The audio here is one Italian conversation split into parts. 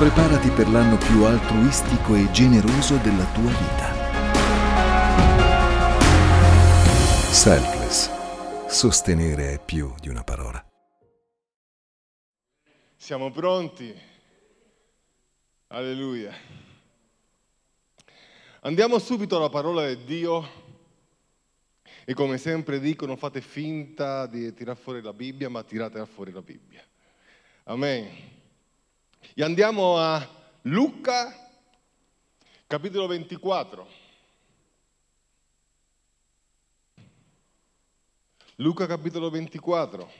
Preparati per l'anno più altruistico e generoso della tua vita. Selfless. Sostenere è più di una parola. Siamo pronti? Alleluia. Andiamo subito alla parola di Dio e come sempre dico non fate finta di tirare fuori la Bibbia, ma tirate fuori la Bibbia. Amen. E andiamo a Luca, capitolo 24. Luca capitolo 24,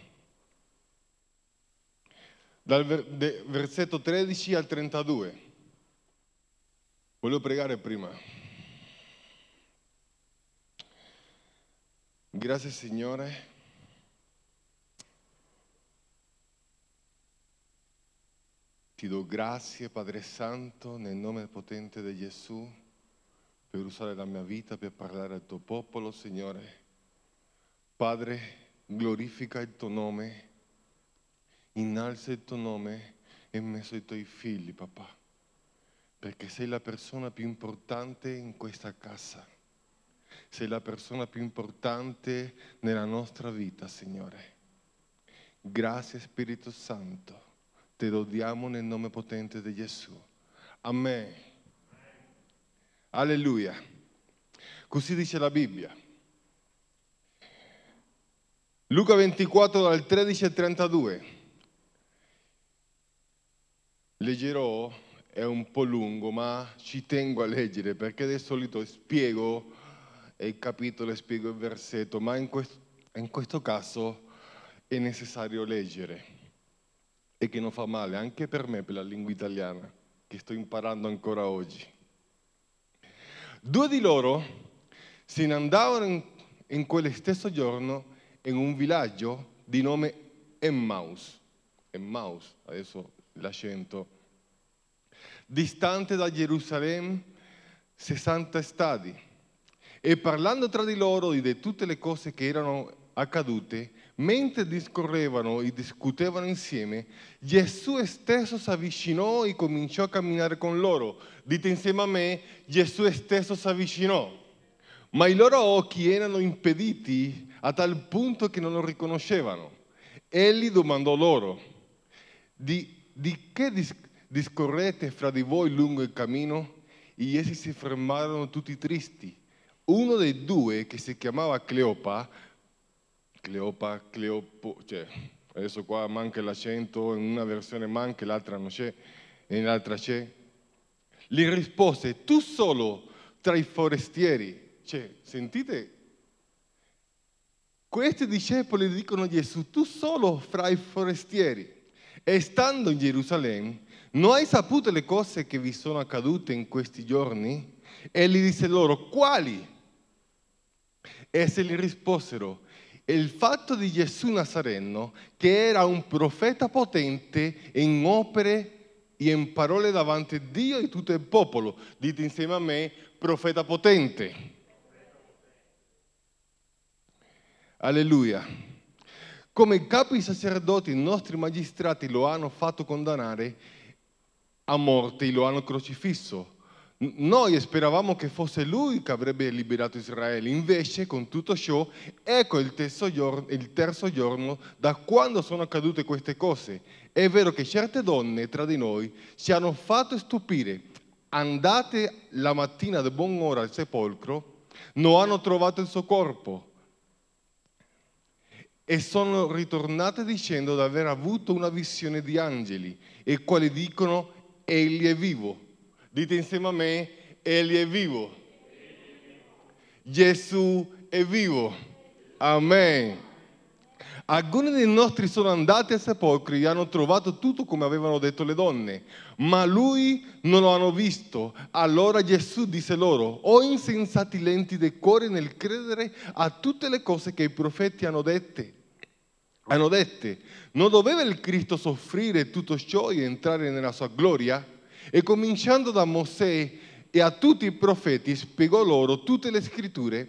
dal versetto 13 al 32. Volevo pregare prima. Grazie Signore Ti do grazie, Padre Santo, nel nome potente di Gesù, per usare la mia vita per parlare al tuo popolo, Signore. Padre, glorifica il tuo nome, innalza il tuo nome e messo i tuoi figli, papà, perché sei la persona più importante in questa casa. Sei la persona più importante nella nostra vita, Signore. Grazie Spirito Santo te lo diamo nel nome potente di Gesù. Amen. Alleluia. Così dice la Bibbia. Luca 24 dal 13 al 32. Leggerò, è un po' lungo, ma ci tengo a leggere perché di solito spiego il capitolo spiego il versetto, ma in questo, in questo caso è necessario leggere e che non fa male anche per me, per la lingua italiana, che sto imparando ancora oggi. Due di loro se ne andavano in, in quello stesso giorno in un villaggio di nome Emmaus. Emmaus, adesso l'accento. Distante da Gerusalemme 60 stadi. E parlando tra di loro di tutte le cose che erano accadute, mentre discorrevano e discutevano insieme, Gesù stesso si avvicinò e cominciò a camminare con loro. Dite insieme a me, Gesù stesso si avvicinò. Ma i loro occhi erano impediti a tal punto che non lo riconoscevano. Egli domandò loro, di, di che discorrete fra di voi lungo il cammino? E essi si fermarono tutti tristi. Uno dei due, che si chiamava Cleopa, Cleopa, Cleopo, cioè adesso qua manca l'accento, in una versione manca, l'altra non c'è, nell'altra c'è. Gli rispose, tu solo tra i forestieri. Cioè, sentite, questi discepoli dicono a Gesù, tu solo fra i forestieri. E stando in Gerusalemme, non hai saputo le cose che vi sono accadute in questi giorni? E gli disse loro, quali? E se gli risposero, il fatto di Gesù Nazareno, che era un profeta potente in opere e in parole davanti a Dio e tutto il popolo. Dite insieme a me, profeta potente. Alleluia. Come i capi sacerdoti, i nostri magistrati lo hanno fatto condannare a morte e lo hanno crocifisso noi speravamo che fosse lui che avrebbe liberato Israele, invece con tutto ciò, ecco il terzo, giorno, il terzo giorno da quando sono accadute queste cose. È vero che certe donne tra di noi ci hanno fatto stupire. Andate la mattina di buon'ora al sepolcro, non hanno trovato il suo corpo e sono ritornate dicendo di aver avuto una visione di angeli, i quali dicono egli è vivo. Dite insieme a me, Egli è vivo. Gesù è vivo. Amen. Alcuni dei nostri sono andati al sepolcro e hanno trovato tutto come avevano detto le donne, ma lui non lo hanno visto. Allora Gesù disse loro, o insensati lenti del cuore nel credere a tutte le cose che i profeti hanno dette. Hanno dette, non doveva il Cristo soffrire tutto ciò e entrare nella sua gloria? E cominciando da Mosè e a tutti i profeti spiegò loro tutte le scritture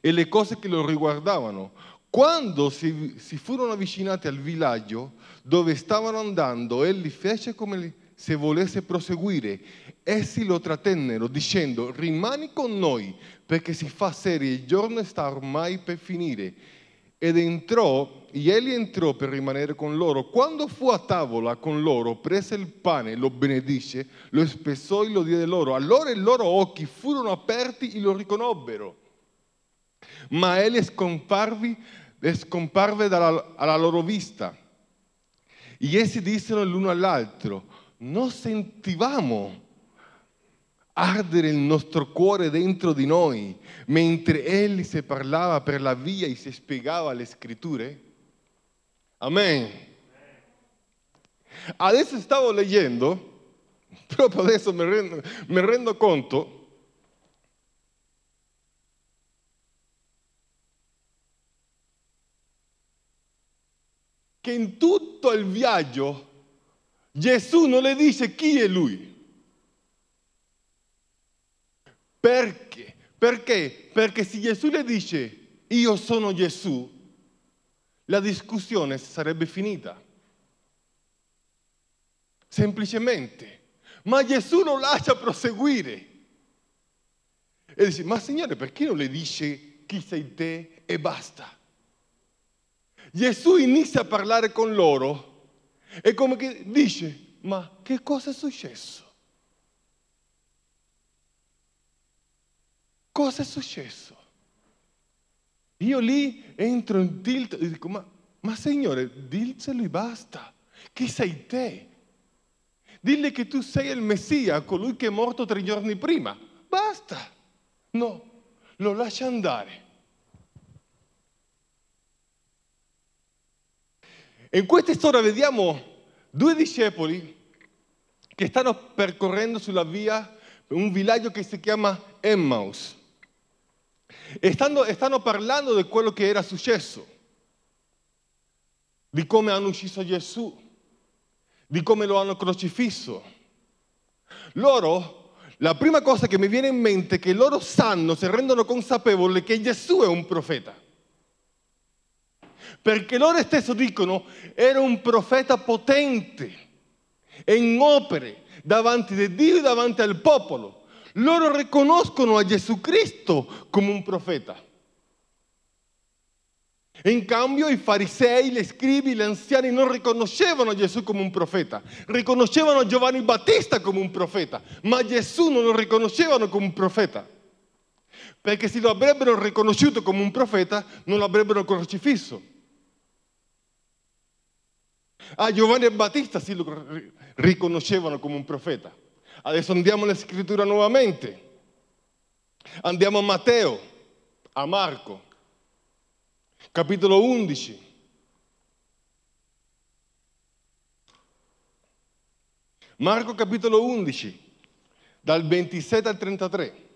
e le cose che lo riguardavano. Quando si, si furono avvicinati al villaggio dove stavano andando, egli fece come se volesse proseguire. Essi lo trattennero dicendo rimani con noi perché si fa serio, il giorno sta ormai per finire. Ed entrò, e egli entrò per rimanere con loro. Quando fu a tavola con loro, prese il pane, lo benedice, lo spessò e lo diede loro. Allora i loro occhi furono aperti e lo riconobbero. Ma egli scomparve, scomparve dalla, alla loro vista. E essi dissero l'uno all'altro, non sentivamo ardere il nostro cuore dentro di noi mentre egli si parlava per la via e si spiegava le scritture? Amen. Adesso stavo leggendo, proprio adesso mi rendo, mi rendo conto che in tutto il viaggio Gesù non le dice chi è lui. Perché? Perché? Perché se Gesù le dice io sono Gesù, la discussione sarebbe finita. Semplicemente. Ma Gesù lo lascia proseguire. E dice, ma Signore, perché non le dice chi sei te e basta? Gesù inizia a parlare con loro e come che dice, ma che cosa è successo? Cosa è successo? Io lì entro in tilt e dico, ma, ma Signore, dilselo e basta. Chi sei te? Dille che tu sei il Messia, colui che è morto tre giorni prima. Basta. No, lo lascia andare. In questa storia vediamo due discepoli che stanno percorrendo sulla via un villaggio che si chiama Emmaus. Stanno, stanno parlando di quello che era successo, di come hanno ucciso Gesù, di come lo hanno crocifisso. Loro, la prima cosa che mi viene in mente è che loro sanno, si rendono consapevoli che Gesù è un profeta. Perché loro stessi dicono era un profeta potente in opere davanti a Dio e davanti al popolo. Loro riconoscono a Gesù Cristo come un profeta. In cambio i farisei, gli scribi, gli anziani non riconoscevano Gesù come un profeta, riconoscevano Giovanni Battista come un profeta, ma Gesù non lo riconoscevano come un profeta. Perché se lo avrebbero riconosciuto come un profeta, non l'avrebbero crocifisso. A Giovanni Battista sì lo riconoscevano come un profeta. Adesso andiamo alla scrittura nuovamente. Andiamo a Matteo, a Marco, capitolo 11. Marco capitolo 11, dal 27 al 33.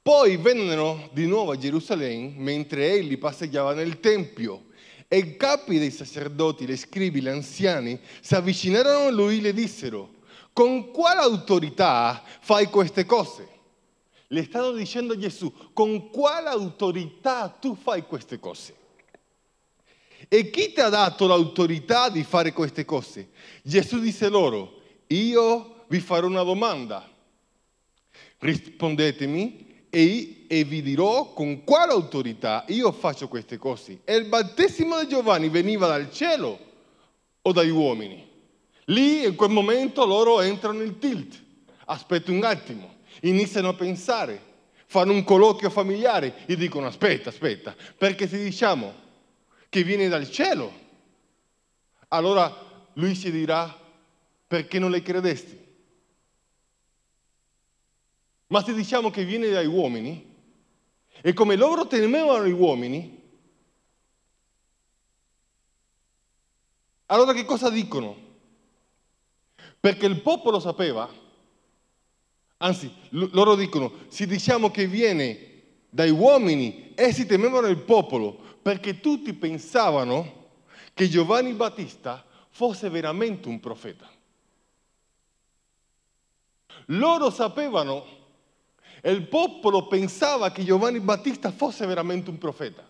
Poi vennero di nuovo a Gerusalemme mentre egli passeggiava nel Tempio e i capi dei sacerdoti, le scribi, gli anziani si avvicinarono a lui e le dissero, con quale autorità fai queste cose? Le stanno dicendo a Gesù, con quale autorità tu fai queste cose? E chi ti ha dato l'autorità di fare queste cose? Gesù disse loro, io vi farò una domanda. Rispondetemi e, e vi dirò con quale autorità io faccio queste cose. Il battesimo di Giovanni veniva dal cielo o dagli uomini? Lì in quel momento loro entrano in tilt, aspettano un attimo, iniziano a pensare, fanno un colloquio familiare. E dicono aspetta, aspetta, perché se diciamo che viene dal cielo, allora lui si dirà perché non le credesti. Ma se diciamo che viene dai uomini, e come loro temevano gli uomini, allora che cosa dicono? Perché il popolo sapeva, anzi loro dicono, se diciamo che viene dai uomini, essi temevano il popolo, perché tutti pensavano che Giovanni Battista fosse veramente un profeta. Loro sapevano, il popolo pensava che Giovanni Battista fosse veramente un profeta.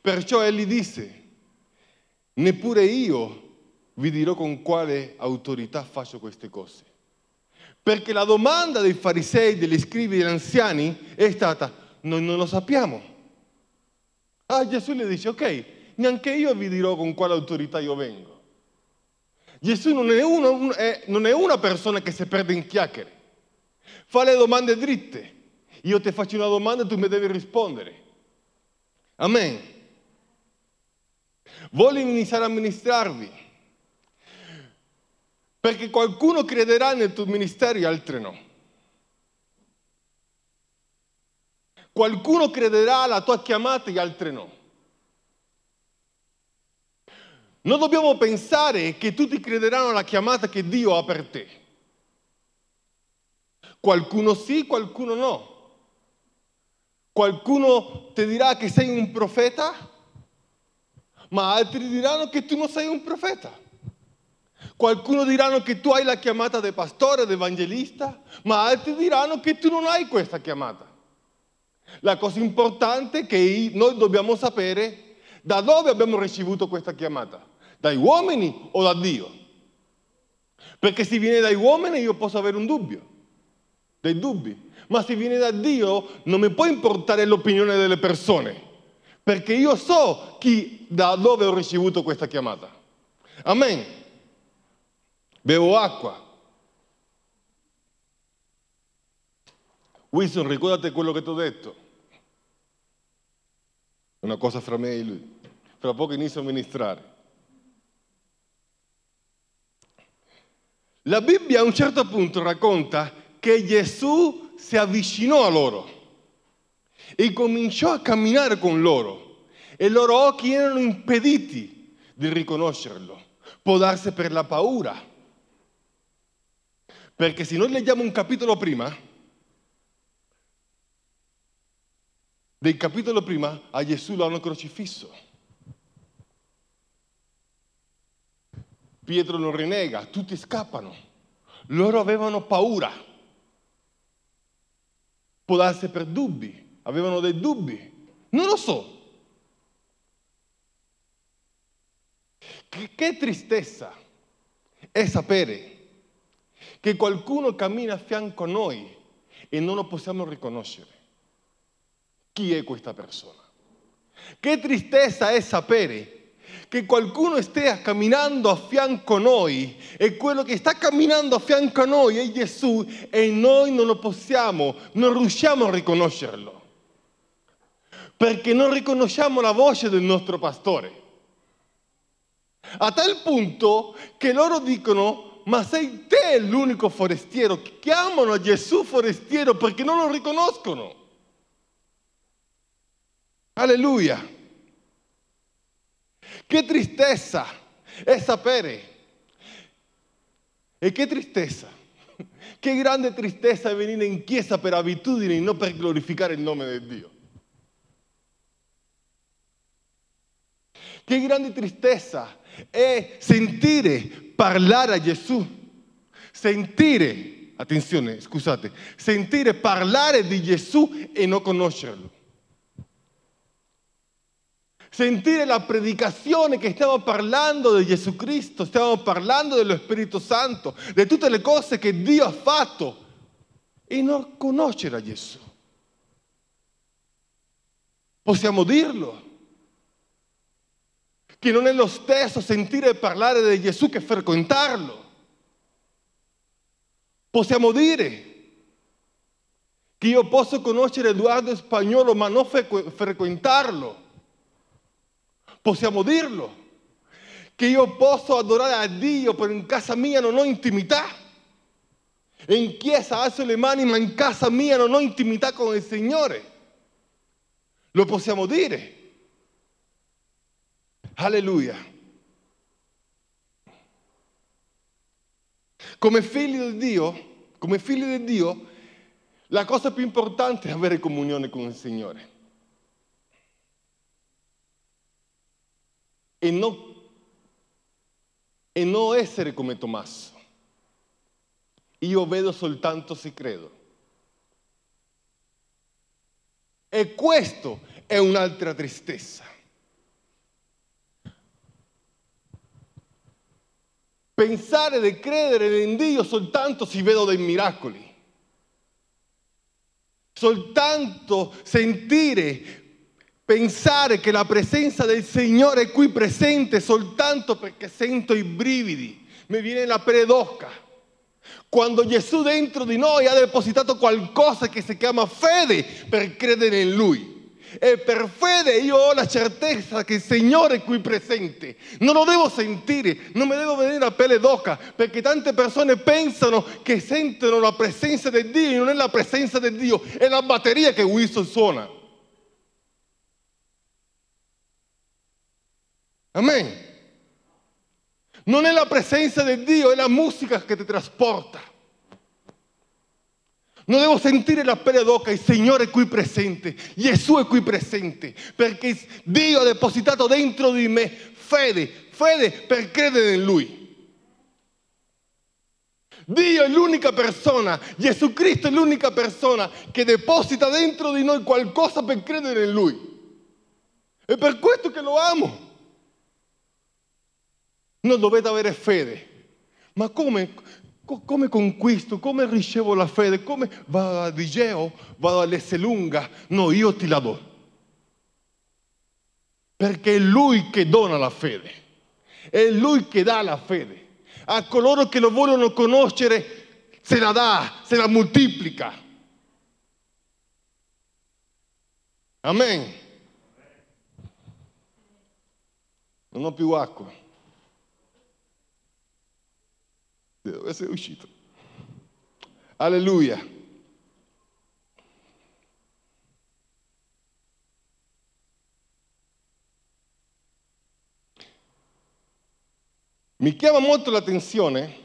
Perciò egli disse, neppure io vi dirò con quale autorità faccio queste cose. Perché la domanda dei farisei, degli scrivi e degli anziani è stata, noi non lo sappiamo. Ah, Gesù le dice, ok, neanche io vi dirò con quale autorità io vengo. Gesù non è, uno, non è una persona che si perde in chiacchiere. Fa le domande dritte. Io ti faccio una domanda e tu mi devi rispondere. Amen. Voglio iniziare a ministrarvi. Perché qualcuno crederà nel tuo ministero e altri no. Qualcuno crederà alla tua chiamata e altri no. Non dobbiamo pensare che tutti crederanno alla chiamata che Dio ha per te. Qualcuno sì, qualcuno no. Qualcuno ti dirà che sei un profeta, ma altri diranno che tu non sei un profeta. Qualcuno diranno che tu hai la chiamata di pastore, di evangelista, ma altri diranno che tu non hai questa chiamata. La cosa importante è che noi dobbiamo sapere da dove abbiamo ricevuto questa chiamata dai uomini o da Dio? Perché se viene dai uomini io posso avere un dubbio, dei dubbi, ma se viene da Dio non mi può importare l'opinione delle persone, perché io so chi, da dove ho ricevuto questa chiamata. Amen. Bevo acqua. Wilson, ricordate quello che ti ho detto. Una cosa fra me e lui. Fra poco inizio a ministrare. La Bibbia a un certo punto racconta che Gesù si avvicinò a loro e cominciò a camminare con loro e i loro occhi erano impediti di riconoscerlo. Può darsi per la paura. Perché se noi leggiamo un capitolo prima, del capitolo prima a Gesù l'hanno crocifisso. Pietro non rinnega, tutti scappano. Loro avevano paura. Può darsi per dubbi, avevano dei dubbi. Non lo so. Che, che tristezza è sapere che qualcuno cammina a fianco a noi e non lo possiamo riconoscere. Chi è questa persona? Che tristezza è sapere che qualcuno stia camminando a fianco a noi e quello che sta camminando a fianco a noi è Gesù e noi non lo possiamo, non riusciamo a riconoscerlo. Perché non riconosciamo la voce del nostro pastore. A tal punto che loro dicono, ma sei te l'unico forestiero, chiamano a Gesù forestiero perché non lo riconoscono. Alleluia. Che tristezza è sapere. E che tristezza. Che grande tristezza è venire in chiesa per abitudine e non per glorificare il nome di Dio. Che grande tristezza è sentire parlare a Gesù, sentire, attenzione, scusate, sentire parlare di Gesù e non conoscerlo sentire la predicazione che stiamo parlando di Gesù Cristo, stiamo parlando dello Spirito Santo, di tutte le cose che Dio ha fatto e non conoscere a Gesù. Possiamo dirlo. Che non è lo stesso sentire parlare di Gesù che frequentarlo. Possiamo dire che io posso conoscere Edoardo Spagnolo ma non frequentarlo. Possiamo dirlo. Che io posso adorare a Dio, però in casa mia non ho intimità. E in chiesa alzo le mani, ma in casa mia non ho intimità con il Signore. Lo possiamo dire. Alleluia. Come figli di Dio, come figli di Dio, la cosa più importante è avere comunione con il Signore. e non, e non essere come Tommaso. Io vedo soltanto se credo. E questo è un'altra tristezza. Pensare di credere in Dio soltanto si vedono dei miracoli. Soltanto sentire, pensare che la presenza del Signore è qui presente soltanto perché sento i brividi, mi viene la pelle d'occa. Quando Gesù dentro di noi ha depositato qualcosa che si chiama fede per credere in Lui. E per fede io ho la certezza che il Signore è qui presente. Non lo devo sentire, non mi devo venire la pelle d'oca, perché tante persone pensano che sentono la presenza di Dio non è la presenza di Dio, è la batteria che Wilson suona. Amen. Non è la presenza di Dio, è la musica che ti trasporta. Non devo sentire la pelle d'oca, il Signore è qui presente, Gesù è qui presente, perché Dio ha depositato dentro di me fede, fede per credere in Lui. Dio è l'unica persona, Gesù Cristo è l'unica persona che deposita dentro di noi qualcosa per credere in Lui. È per questo che lo amo. Non dovete avere fede. Ma come? Come conquisto, come ricevo la fede, come vado a Digeo, vado all'Esselunga, no, io ti la do. Perché è Lui che dona la fede, è Lui che dà la fede. A coloro che lo vogliono conoscere se la dà, se la moltiplica. Amen. Non ho più acqua. Dove sei uscito. Alleluia. Mi chiama molto l'attenzione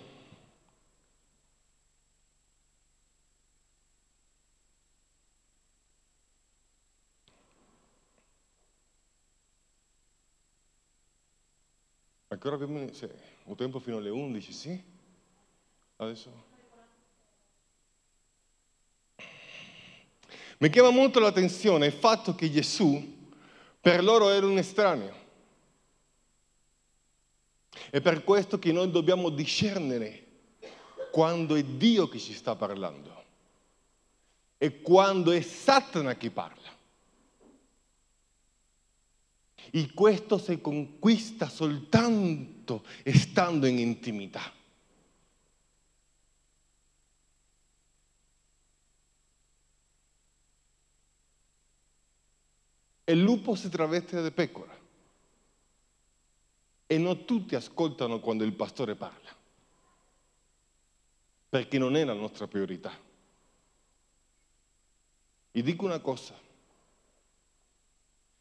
Ancora abbiamo sì, un tempo fino alle 11, sì? Adesso. Mi chiama molto l'attenzione il fatto che Gesù per loro era un estraneo. È per questo che noi dobbiamo discernere quando è Dio che ci sta parlando e quando è Satana che parla. E questo si conquista soltanto stando in intimità. Il lupo si traveste di pecora. E non tutti ascoltano quando il pastore parla, perché non è la nostra priorità. E dico una cosa,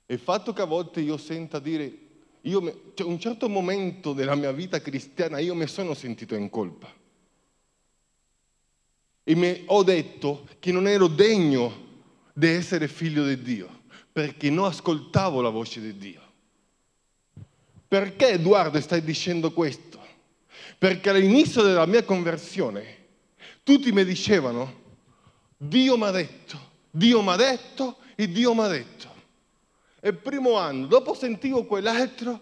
il fatto che a volte io senta dire, io cioè un certo momento della mia vita cristiana io mi sono sentito in colpa. E mi ho detto che non ero degno di essere figlio di Dio perché non ascoltavo la voce di Dio. Perché Edoardo stai dicendo questo? Perché all'inizio della mia conversione tutti mi dicevano, Dio mi ha detto, Dio mi ha detto e Dio mi ha detto. E primo anno, dopo sentivo quell'altro,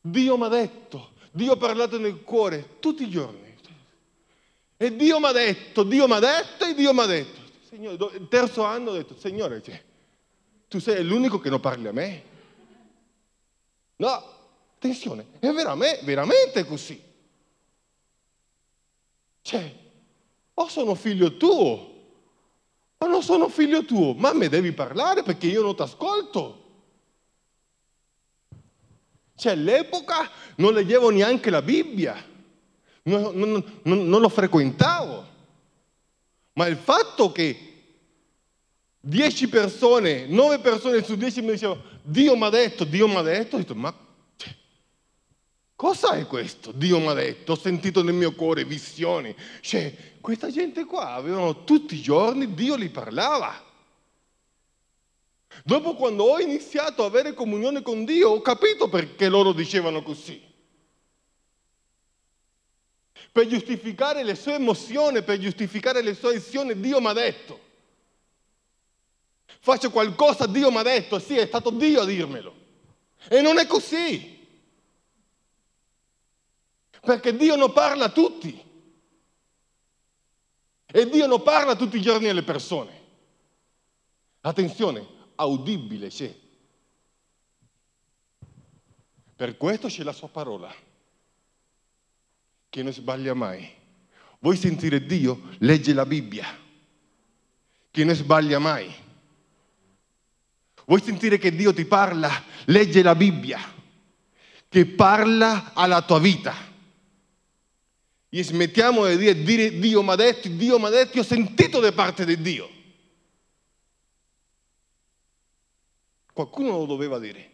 Dio mi ha detto, Dio ha parlato nel cuore tutti i giorni. E Dio mi ha detto, Dio mi ha detto e Dio mi ha detto. Signore, il terzo anno ho detto, Signore, cioè, tu sei l'unico che non parli a me. No, attenzione, è veramente, veramente così. Cioè, o sono figlio tuo, o non sono figlio tuo, ma mi devi parlare perché io non ti ascolto. Cioè, all'epoca non leggevo neanche la Bibbia, non, non, non, non lo frequentavo. Ma il fatto che dieci persone, nove persone su dieci mi dicevano Dio mi ha detto, Dio mi ha detto, ho detto ma cosa è questo? Dio mi ha detto, ho sentito nel mio cuore visioni. Cioè, questa gente qua avevano tutti i giorni, Dio li parlava. Dopo quando ho iniziato a avere comunione con Dio, ho capito perché loro dicevano così. Per giustificare le sue emozioni, per giustificare le sue azioni, Dio mi ha detto faccio qualcosa, Dio mi ha detto, sì, è stato Dio a dirmelo. E non è così. Perché Dio non parla a tutti. E Dio non parla tutti i giorni alle persone. Attenzione, audibile c'è. Per questo c'è la sua parola, che non sbaglia mai. Vuoi sentire Dio? Legge la Bibbia, che non sbaglia mai. Vuoi sentire che Dio ti parla? Legge la Bibbia, che parla alla tua vita. E smettiamo di dire, dire Dio mi ha detto, Dio mi ha detto, ho sentito da parte di Dio. Qualcuno lo doveva dire.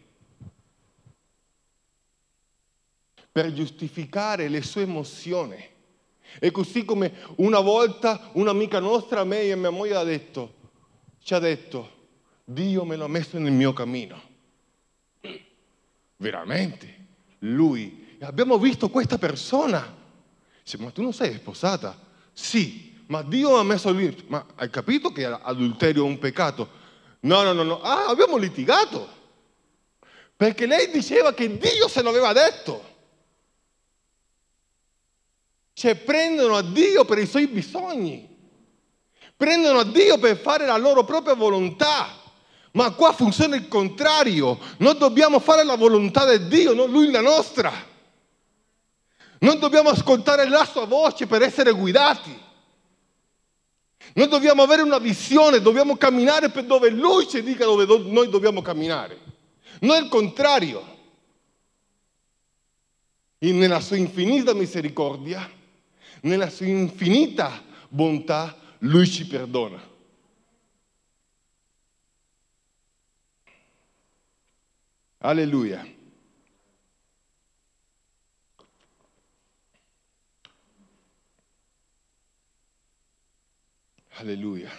Per giustificare le sue emozioni. E così come una volta un'amica nostra me e mia moglie ha detto, ci ha detto, Dio me l'ha messo nel mio cammino. Veramente? Lui. Abbiamo visto questa persona. Dice, ma tu non sei sposata? Sì, ma Dio ha messo lì. Ma hai capito che l'adulterio è un peccato? No, no, no, no. Ah, abbiamo litigato. Perché lei diceva che Dio se l'aveva detto. Cioè prendono a Dio per i suoi bisogni. Prendono a Dio per fare la loro propria volontà. Ma qua funziona il contrario. Noi dobbiamo fare la volontà di Dio, non lui la nostra. Non dobbiamo ascoltare la sua voce per essere guidati. Noi dobbiamo avere una visione, dobbiamo camminare per dove Lui ci dica dove noi dobbiamo camminare. Non il contrario. E nella sua infinita misericordia, nella sua infinita bontà, Lui ci perdona. Alleluia. Alleluia.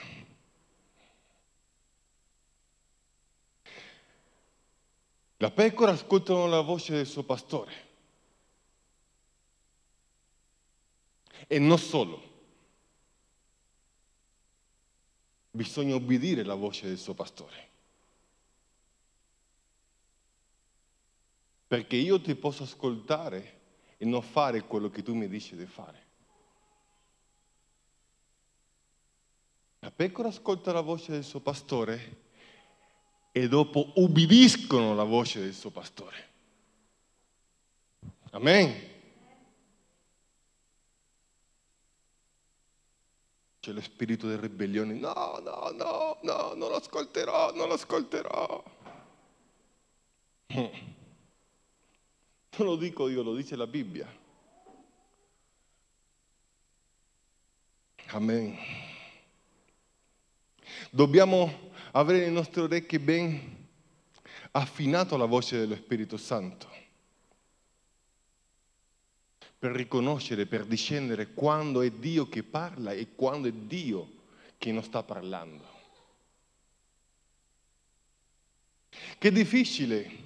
La pecora ascolta la voce del suo pastore. E non solo. Bisogna obbedire la voce del suo pastore. Perché io ti posso ascoltare e non fare quello che tu mi dici di fare. La pecora ascolta la voce del suo pastore e dopo ubbidiscono la voce del suo pastore. Amen. C'è lo spirito di ribellione. No, no, no, no, non lo ascolterò, non lo ascolterò. Non lo dico io, lo dice la Bibbia. Amen. Dobbiamo avere le nostre orecchie ben affinato alla voce dello Spirito Santo per riconoscere, per discendere quando è Dio che parla e quando è Dio che non sta parlando. Che difficile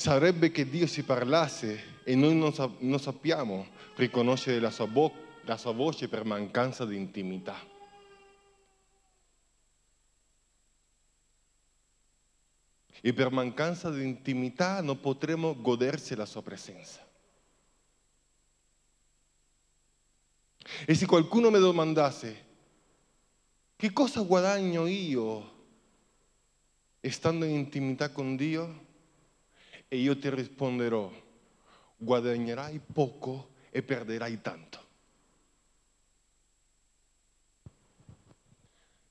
sarebbe che Dio si parlasse e noi non, sa- non sappiamo riconoscere la sua, bo- la voce per mancanza di intimità. e per mancanza di intimità non potremo godersi la sua presenza. E se qualcuno mi domandasse, che cosa guadagno io stando in intimità con Dio? E io ti risponderò, guadagnerai poco e perderai tanto.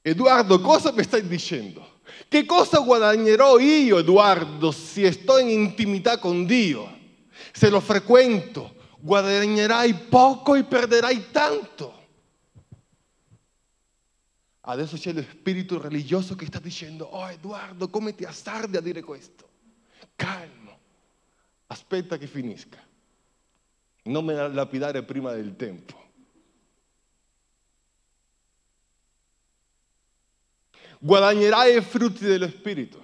Edoardo, cosa mi stai dicendo? Che cosa guadagnerò io, Edoardo, se sto in intimità con Dio? Se lo frequento, guadagnerai poco e perderai tanto. Adesso c'è lo spirito religioso che sta dicendo, oh Edoardo, come ti assardi a dire questo? Calmo, aspetta che finisca. Non me la lapidare prima del tempo. guadagnerai i frutti dello Spirito,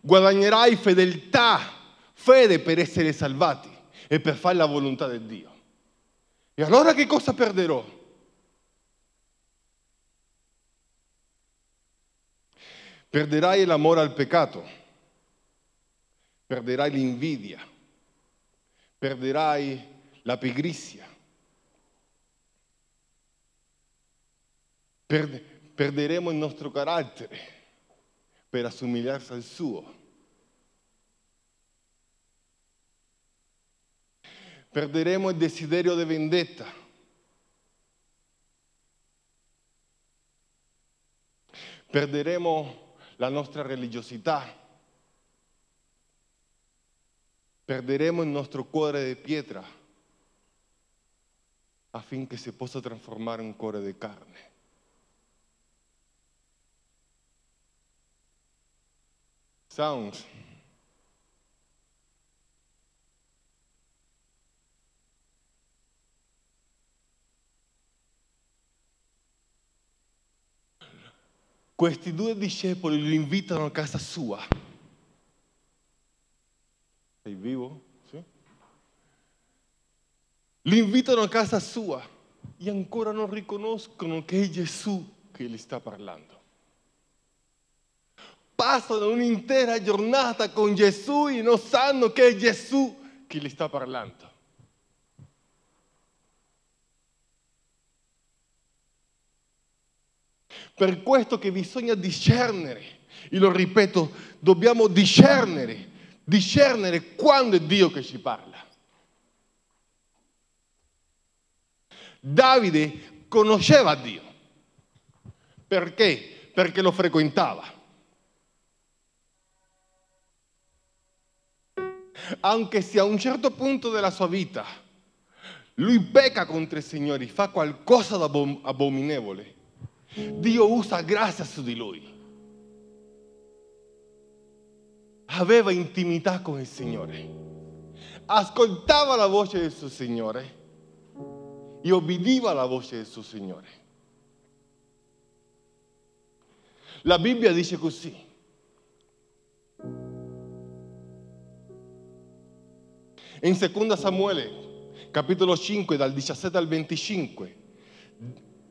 guadagnerai fedeltà, fede per essere salvati e per fare la volontà di Dio. E allora che cosa perderò? Perderai l'amore al peccato, perderai l'invidia, perderai la pigrizia, perde- perderemo il nostro carattere per assomigliarsi al suo. Perderemo il desiderio di vendetta. Perderemo la nostra religiosità. Perderemo il nostro cuore di pietra affinché si possa trasformare in un cuore di carne. Sounds. Questi due discepoli lo invitano a casa sua. Sei vivo? Sì. Lo invitano a casa sua e ancora non riconoscono che è Gesù che gli sta parlando. Passano un'intera giornata con Gesù e non sanno che è Gesù che gli sta parlando. Per questo che bisogna discernere, e lo ripeto, dobbiamo discernere, discernere quando è Dio che ci parla. Davide conosceva Dio. Perché? Perché lo frequentava. Anche se a un certo punto della sua vita lui pecca contro il Signore, fa qualcosa di abominevole, Dio usa grazia su di lui. Aveva intimità con il Signore, ascoltava la voce del suo Signore e obbediva alla voce del suo Signore. La Bibbia dice così. In 2 Samuele, capitolo 5, dal 17 al 25,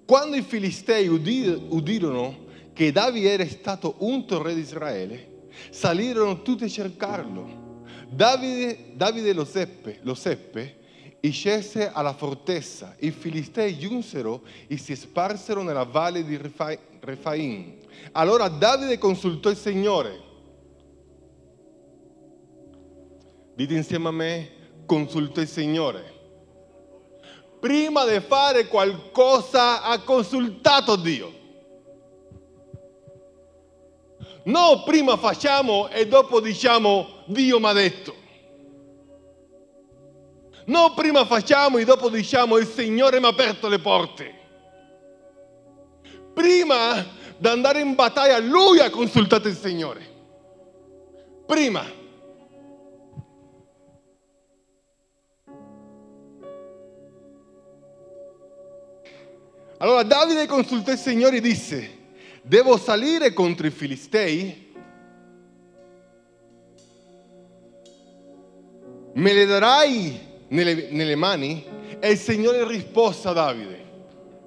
quando i Filistei udirono che Davide era stato unto re di Israele, salirono tutti a cercarlo. Davide, Davide lo seppe, lo seppe e scese alla fortezza. I Filistei giunsero e si sparsero nella valle di Refaim. Allora Davide consultò il Signore. Dite insieme a me, consultò il Signore prima di fare qualcosa ha consultato Dio. No, prima facciamo e dopo diciamo Dio mi ha detto. No, prima facciamo e dopo diciamo il Signore mi ha aperto le porte. Prima di andare in battaglia Lui ha consultato il Signore. Prima. Allora Davide consultò il Signore e disse, devo salire contro i Filistei? Me le darai nelle, nelle mani? E il Signore rispose a Davide,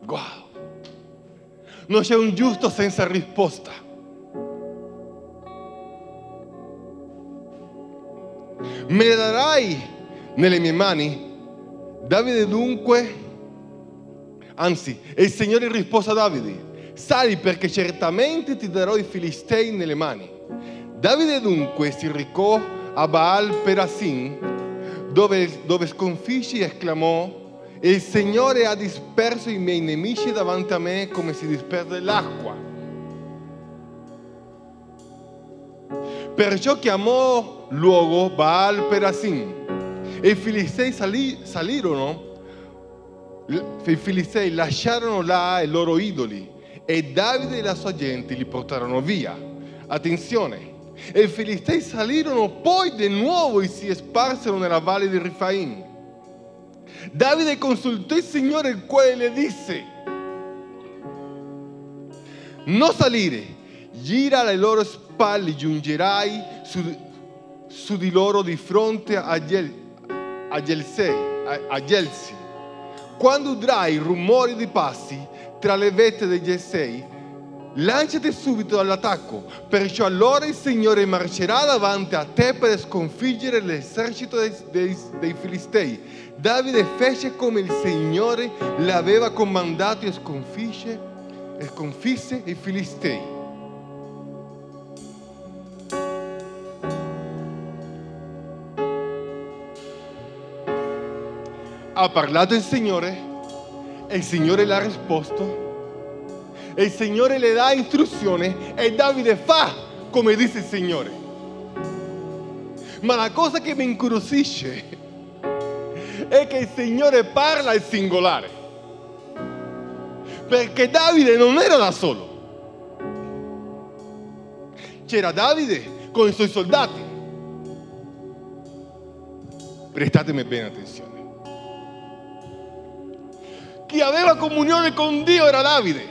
wow, non c'è un giusto senza risposta. Me le darai nelle mie mani? Davide dunque Anzi, il Signore rispose a Davide, sali perché certamente ti darò i Filistei nelle mani. Davide dunque si recò a Baal Perasim, dove, dove sconfigge e esclamò, il Signore ha disperso i miei nemici davanti a me come si disperde l'acqua. Perciò chiamò luogo Baal Perasim. E i Filistei salì, salirono i Filistei lasciarono là i loro idoli e Davide e la sua gente li portarono via. Attenzione, e i Filistei salirono poi di nuovo e si sparsero nella valle di Rifaim. Davide consultò il Signore il quale le disse, non salire, gira alle loro spalle, giungerai su, su di loro di fronte a, Gelsi quando udrai rumori di passi tra le vette degli Essei, lanciati subito all'attacco, perciò allora il Signore marcerà davanti a te per sconfiggere l'esercito dei, dei, dei Filistei. Davide fece come il Signore le aveva comandato e sconfisse, e sconfisse i Filistei. Ha parlato il Signore e il Signore le ha risposto il Signore le dà istruzione e Davide fa come dice il Signore. Ma la cosa che mi incuriosisce è che il Signore parla al singolare. Perché Davide non era da solo. C'era Davide con i suoi soldati. Prestatemi bene attenzione. Chi aveva comunione con Dio era Davide.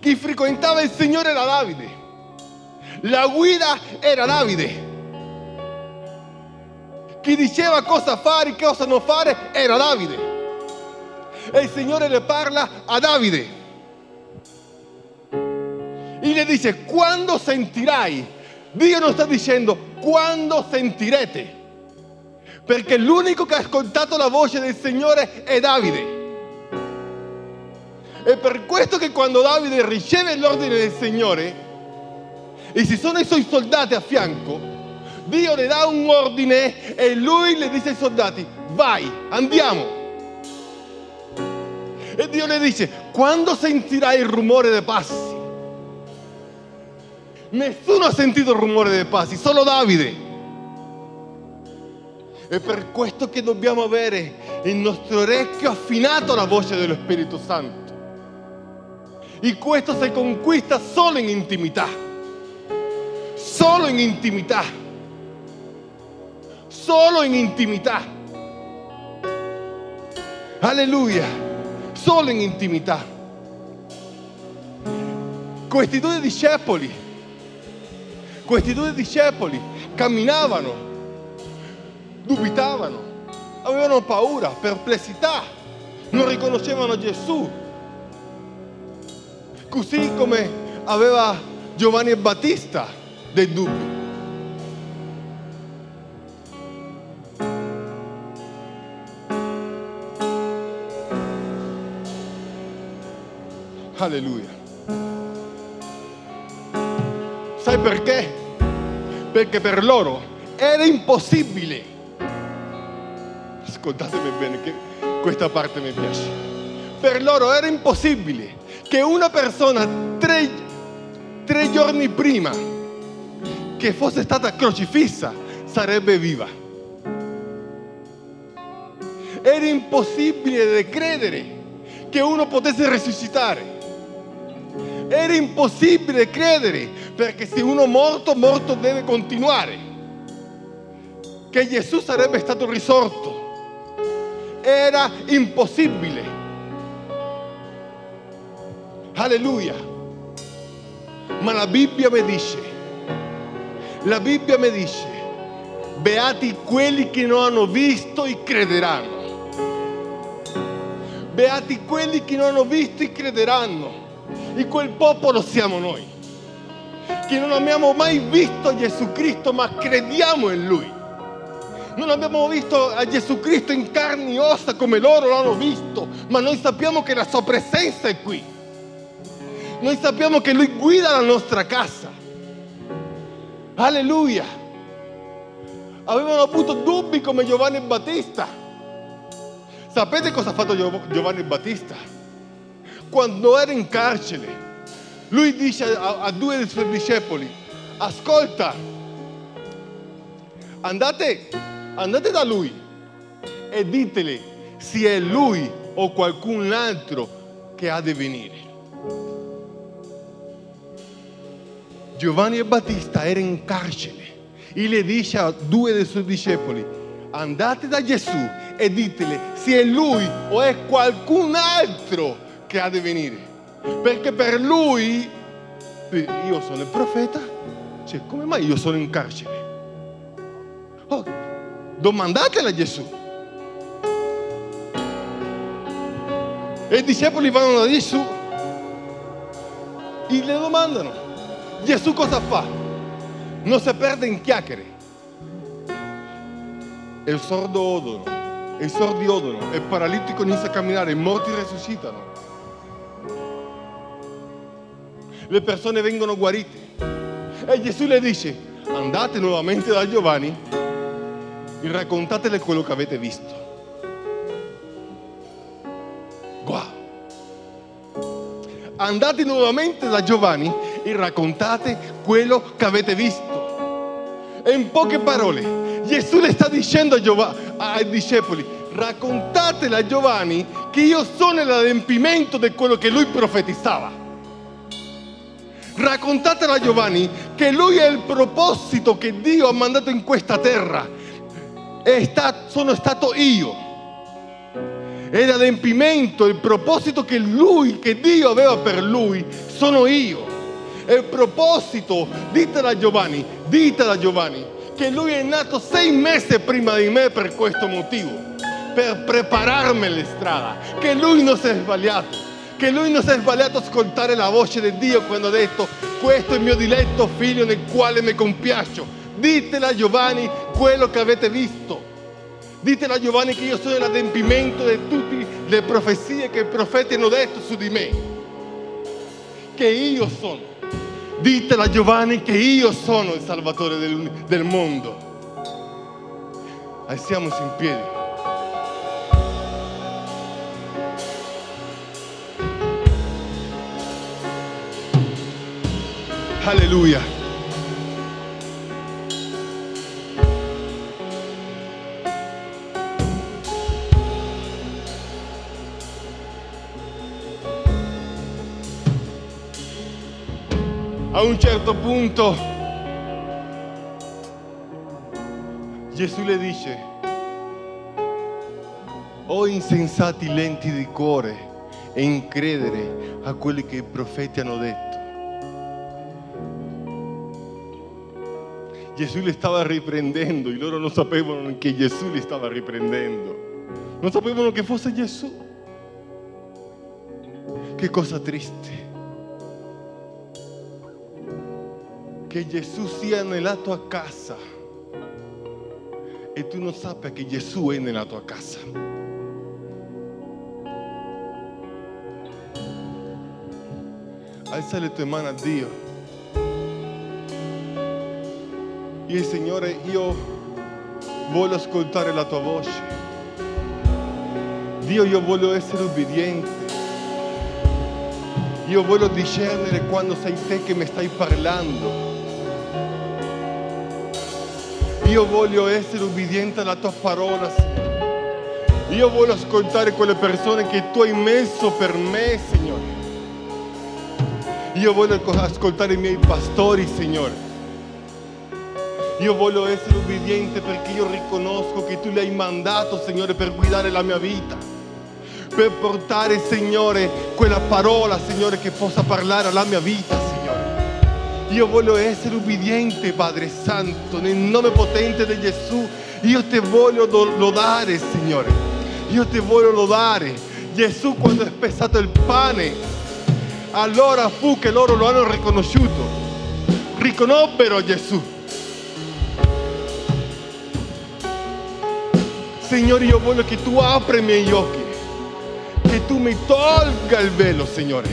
Chi frequentava il Signore era Davide. La guida era Davide. Chi diceva cosa fare e cosa non fare era Davide. E il Signore le parla a Davide. E le dice, quando sentirai? Dio non sta dicendo, quando sentirete? Perché l'unico che ha ascoltato la voce del Signore è Davide. È per questo che quando Davide riceve l'ordine del Signore e ci sono i suoi soldati a fianco, Dio le dà un ordine e lui le dice ai soldati, vai, andiamo. E Dio le dice, quando sentirai il rumore dei passi? Nessuno ha sentito il rumore dei passi, solo Davide. È per questo che dobbiamo avere il nostro orecchio affinato alla voce dello Spirito Santo. Y questo se conquista solo en intimidad. Solo en intimidad. Solo en intimidad. Aleluya. Solo in intimità. Questi due discepoli, questi due discepoli camminavano, dubitavano, avevano paura, perplessità, non riconoscevano Gesù, così come aveva Giovanni Battista dei dubbi. Alleluia. Sai perché? Perché per loro era impossibile. Ascoltatemi bene che questa parte mi piace. Per loro era impossibile che una persona tre, tre giorni prima che fosse stata crocifissa sarebbe viva. Era impossibile credere che uno potesse risuscitare. Era impossibile credere perché se uno morto, morto deve continuare. Che Gesù sarebbe stato risorto. Era impossibile. Alleluia. Ma la Bibbia mi dice, la Bibbia mi dice, beati quelli che non hanno visto e crederanno. Beati quelli che non hanno visto e crederanno. E quel popolo siamo noi, che non abbiamo mai visto Gesù Cristo, ma crediamo in Lui. Non abbiamo visto a Gesù Cristo in carne e ossa come loro l'hanno visto, ma noi sappiamo che la sua presenza è qui. Noi sappiamo che Lui guida la nostra casa. Alleluia. Avevano avuto dubbi come Giovanni Battista. Sapete cosa ha fatto Giovanni Battista? Quando era in carcere, lui dice a, a due dei suoi discepoli, ascolta, andate, andate da lui e ditele se è lui o qualcun altro che ha di venire. Giovanni Battista era in carcere e le dice a due dei suoi discepoli, andate da Gesù e ditele se è lui o è qualcun altro che ha di venire. Perché per lui, io sono il profeta, cioè come mai io sono in carcere? Oh, domandatela a Gesù. E i discepoli vanno da Gesù E le domandano, Gesù cosa fa? Non si perde in chiacchiere. Il sordo odono, i sordi odono, il paralitico inizia a camminare, i morti risuscitano. Le persone vengono guarite. E Gesù le dice, andate nuovamente da Giovanni e raccontatele quello che avete visto. Wow! Andate nuovamente da Giovanni e raccontate quello che avete visto. E in poche parole, Gesù le sta dicendo ai discepoli, raccontatele a Giovanni che io sono l'adempimento di quello che lui profetizzava. Raccontatelo a Giovanni che lui è il proposito che Dio ha mandato in questa terra. Sta- sono stato io. È l'adempimento, il proposito che lui, che Dio aveva per lui, sono io. E il proposito, ditelo a Giovanni, ditelo a Giovanni, che lui è nato sei mesi prima di me per questo motivo, per prepararmi la strada, che lui non si è sbagliato, che lui non si è sbagliato a ascoltare la voce di Dio quando ha detto questo è il mio diletto figlio nel quale mi compiaccio. Ditelo a Giovanni quello che avete visto. Ditelo a Giovanni che io sono l'adempimento di tutte le profezie che i profeti hanno detto su di me. Che io sono. Ditelo a Giovanni che io sono il Salvatore del, del mondo. Alziamoci in piedi. Alleluia. A un certo punto Gesù le dice, o insensati lenti di cuore e incredere a quelli che i profeti hanno detto. Gesù li stava riprendendo e loro non sapevano che Gesù li stava riprendendo. Non sapevano che fosse Gesù. Che cosa triste. Che Gesù sia nella tua casa e tu non sappia che Gesù è nella tua casa. Alza le tue mani a Dio. E Signore, io voglio ascoltare la tua voce. Dio, io voglio essere ubbidiente. Io voglio discernere quando sei te che mi stai parlando. Io voglio essere ubbidiente alla tua parola, Signore. Io voglio ascoltare quelle persone che tu hai messo per me, Signore. Io voglio ascoltare i miei pastori, Signore. Io voglio essere ubbidiente perché io riconosco che tu li hai mandato, Signore, per guidare la mia vita. Per portare, Signore, quella parola, Signore, che possa parlare alla mia vita. Io voglio essere ubbidiente, Padre Santo, nel nome potente di Gesù. Io ti voglio lodare, Signore. Io ti voglio lodare. Gesù quando è spezzato il pane, allora fu che loro lo hanno riconosciuto. Riconobbero Gesù. Signore, io voglio che tu apri i miei occhi, che tu mi tolga il velo, Signore,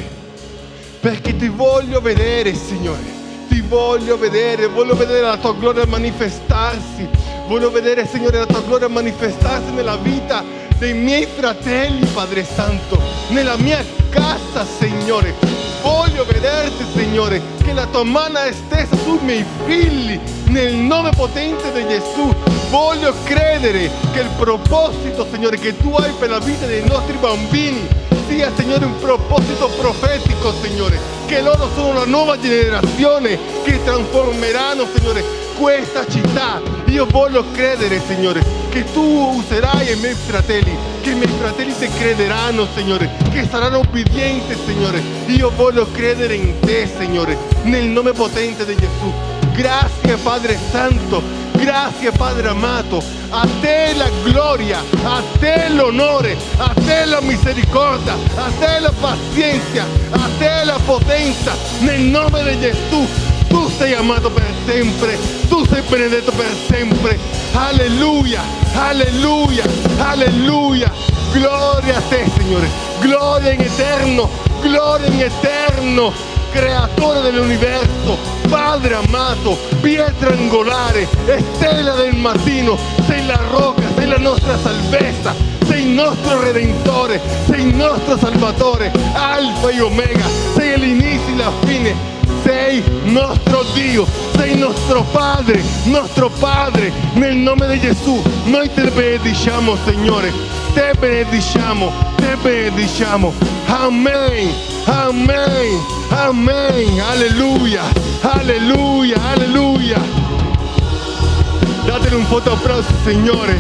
perché ti voglio vedere, Signore ti voglio vedere, voglio vedere la tua gloria manifestarsi, voglio vedere Signore la tua gloria manifestarsi nella vita dei miei fratelli, Padre Santo, nella mia casa, Signore. Voglio vederti, Signore, che la tua mano è stesa sui miei figli, nel nome potente di Gesù. Voglio credere che il proposito, Signore, che tu hai per la vita dei nostri bambini sia, Signore, un proposito profetico, Signore, che loro sono la nuova generazione che trasformeranno, Signore, questa città. Io voglio credere, Signore, che tu userai i miei fratelli, che i miei fratelli ti crederanno, Signore, che saranno obbedienti, Signore. Io voglio credere in te, Signore, nel nome potente di Gesù. Grazie, Padre Santo. Grazie Padre amato, a te la gloria, a te l'onore, a te la misericordia, a te la pazienza, a te la potenza, nel nome di Gesù. Tu sei amato per sempre, tu sei benedetto per sempre. Alleluia, alleluia, alleluia. Gloria a te, Signore. Gloria in eterno, gloria in eterno. Creatore dell'universo, Padre amato, pietra angolare, stella del mattino, sei la roca, sei la nostra salvezza, sei nostro redentore, sei nostro salvatore, alfa e omega, sei l'inizio e la fine, sei nostro Dio, sei nostro Padre, nostro Padre, nel nome di Gesù, noi te benediciamo Signore, te benediciamo, te benediciamo, amen, amen, amen, alleluia, alleluia, alleluia. Datele un forte applauso Signore,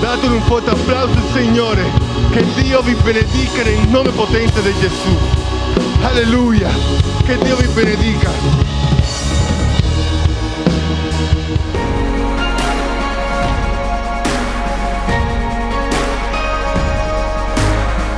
datele un forte applauso Signore, che Dio vi benedica nel nome potente di Gesù. Alleluia, che Dio vi benedica.